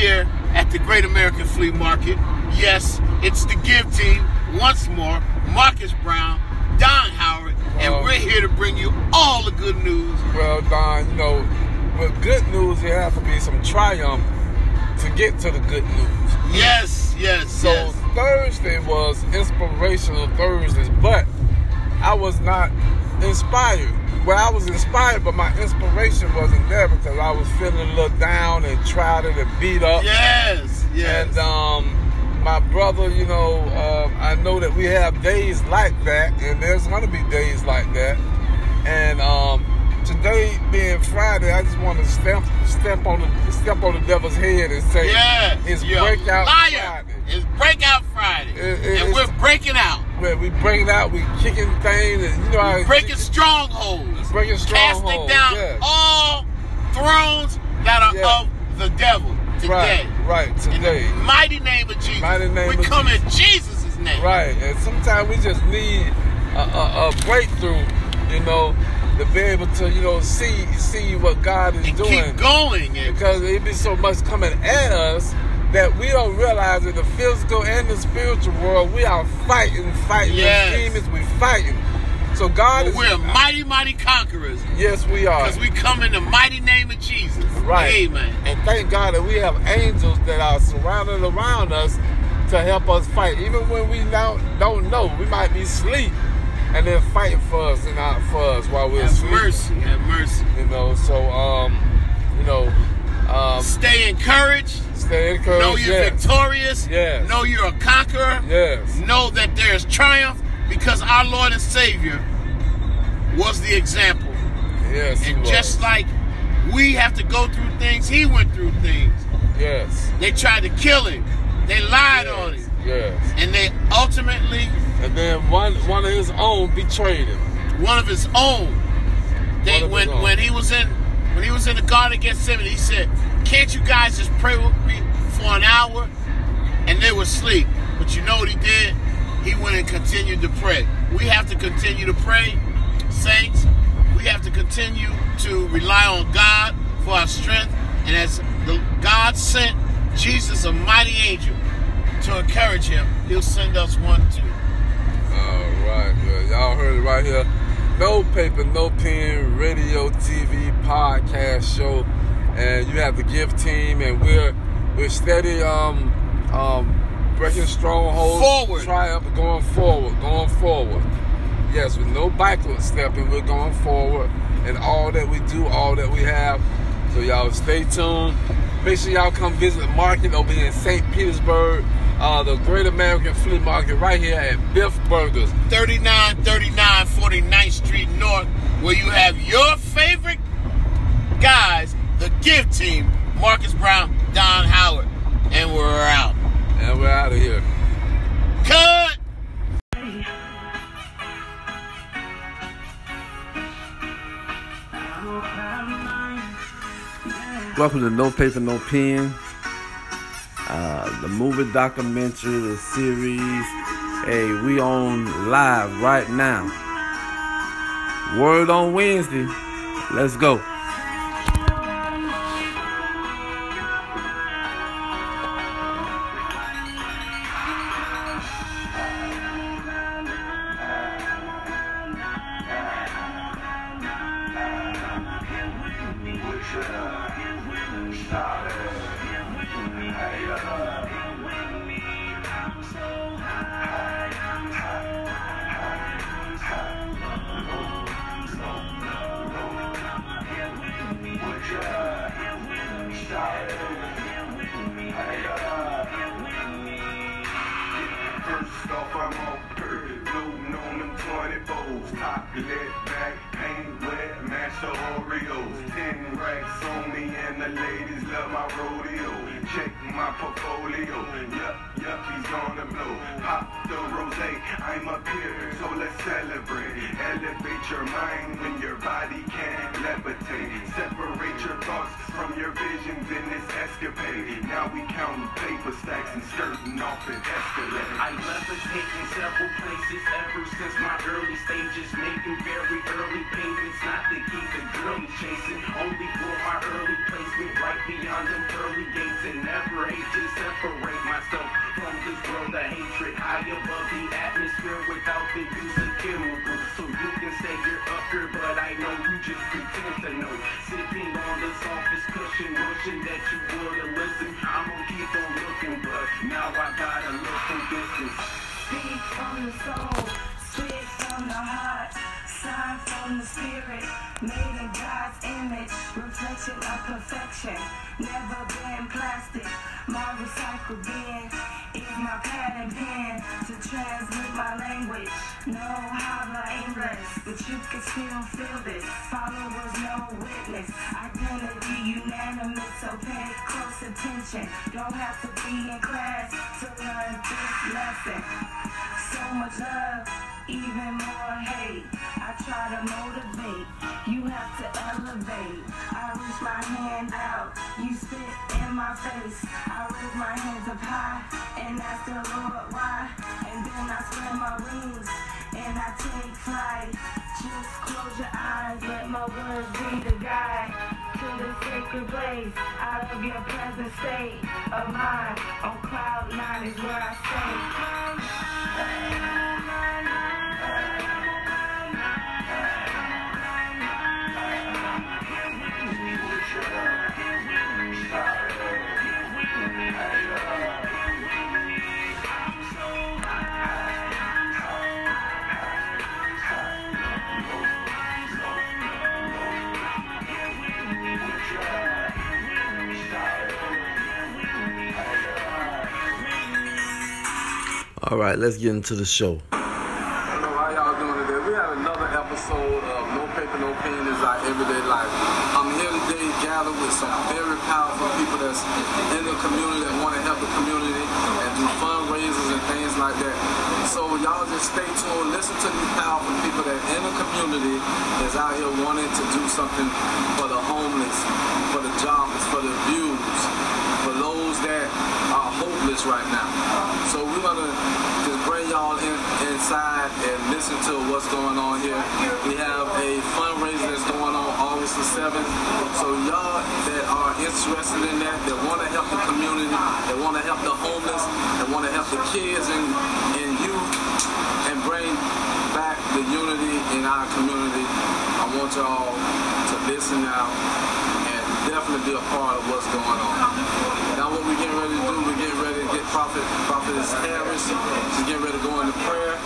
here at the Great American Flea Market. Yes, it's the Give Team once more. Marcus Brown, Don Howard, and we're here to bring you all the good news. Well, Don, you know, with good news, there has to be some triumph to get to the good news. Yes, yes, So yes. Thursday was inspirational Thursdays, but I was not inspired. Well, I was inspired, but my inspiration wasn't there because I was feeling a little down and trodden and beat up. Yes, yes. And um, my brother, you know, um, I know that we have days like that, and there's gonna be days like that. And um, today being Friday, I just want to step step on the step on the devil's head and say, yeah, it's breakout liar. Friday. It's breakout Friday, It- it- and we're breaking out, Where we bring it out, we kicking things, and you know how breaking strongholds, breaking casting down yes. all thrones that are Yeah. of the devil today. Right, right, today. mighty name of Jesus. Mighty name we of come in Jesus' name. Right, and sometimes we just need a, a, a breakthrough, you know, to be able to, you know, see see what God is And doing. keep going. Because it be so much coming at us that we don't realize in the physical and the spiritual world we are fighting, fighting Yes. the demons, We're fighting. So God is we're mighty, mighty conquerors. Yes, we are. Because we come in the mighty name of Jesus. Right. Amen. And thank God that we have angels that are surrounded around us to help us fight. Even when we now don't know, we might be asleep and they're fighting for us and not for us while we're Have asleep. mercy. Have mercy. You know, so um, you know, um, Stay encouraged. Encouraged. Know you're yes. victorious. Yes. Know you're a conqueror. Yes. Know that there's triumph because our Lord and Savior was the example. Yes. he And was. just like we have to go through things, he went through things. yes. They tried to kill him. They lied on him. Yes. And they ultimately, And then one one of his own betrayed him. one of his own, they when when he was in when he was in the Garden of Gethsemane, he said, Can't you guys just pray with me for an hour? And they were asleep. But you know what he did? He went and continued to pray. We have to continue to pray, saints. We have to continue to rely on God for our strength. And as the God sent Jesus, a mighty angel, to encourage him, he'll send us one too. All right. Y'all heard it right here. No paper, no pen, radio, TV, podcast show, and you have the Give Team, and we're we're steady um um breaking strongholds, Forward. triumph, going forward, going forward. Yes, with no backward stepping, we're going forward, and all that we do, all that we have. So y'all stay tuned. Make sure y'all come visit the market over here in St. Petersburg, uh, the Great American Flea Market right here at Biff Burgers. 3939 49th Street North, where you have your favorite guys, the Give Team, Marcus Brown, Don Howard. And we're out. And we're out of here. Cut! Welcome to No Paper, No Pen. Uh, the movie documentary, the series. Hey, we on live right now. Word on Wednesday. Let's go. Top lit back, paint wet, Oreos. Ten racks on me, and the ladies love my rodeo. Check my portfolio, yup, yup, he's on the blow. Pop the rose, I'm up here, so let's celebrate. Elevate your mind when your body can't levitate. Separate your thoughts from your visions in this escapade. Now we counting paper stacks and skirting off an escalade. I levitate in several places ever since my early stages. Making very early payments, not to keep the girlie chasing. Only for my early placement, right beyond them pearly gates and never hate to separate myself from this world of hatred. High above the atmosphere without the use of chemicals. So you can say you're up here, but I know you just pretend to know. Sitting on the softest cushion, wishing that you would've listened. I'm gonna keep on looking, but now I gotta look from distance. Speak from the soul, spit from the heart, sign from the spirit, made in God's image, reflection of perfection, never been plastic. My recycled bin is my and pen to transmit my language. No holla English, but you can still feel this. Followers, no witness. Identity unanimous, so pay close attention. Don't have to be in class to learn this lesson. So much love, even more hate. I try to motivate, you have to elevate. I reach my hand out, you spit in my face. I raise my hands up high and ask the Lord why. And then I spread my wings and I take flight. Just close your eyes, let my words be the guide to the sacred place. Out of your present state of mind, All right, let's get into the show. Hello, how y'all doing today? We have another episode of No Paper, No Pen is Our Everyday Life. I'm here today gathered with some very powerful people that's in the community that want to help the community and do fundraisers and things like that. So y'all just stay tuned, listen to these powerful people that in the community is out here wanting to do something for the homeless, for the jobless, for the abused, for those that are hopeless right now. So we're gonna just bring y'all in, inside and listen to what's going on here. We have a fundraiser that's going on August the 7th. So y'all that are interested in that, that want to help the community, that want to help the homeless, that want to help the kids and, and youth, and bring back the unity in our community, I want y'all to listen now and definitely be a part of what's going on. Now what we're getting ready to do, we're getting ready to get Prophet, Prophetess Harris, she's getting ready to go into prayer,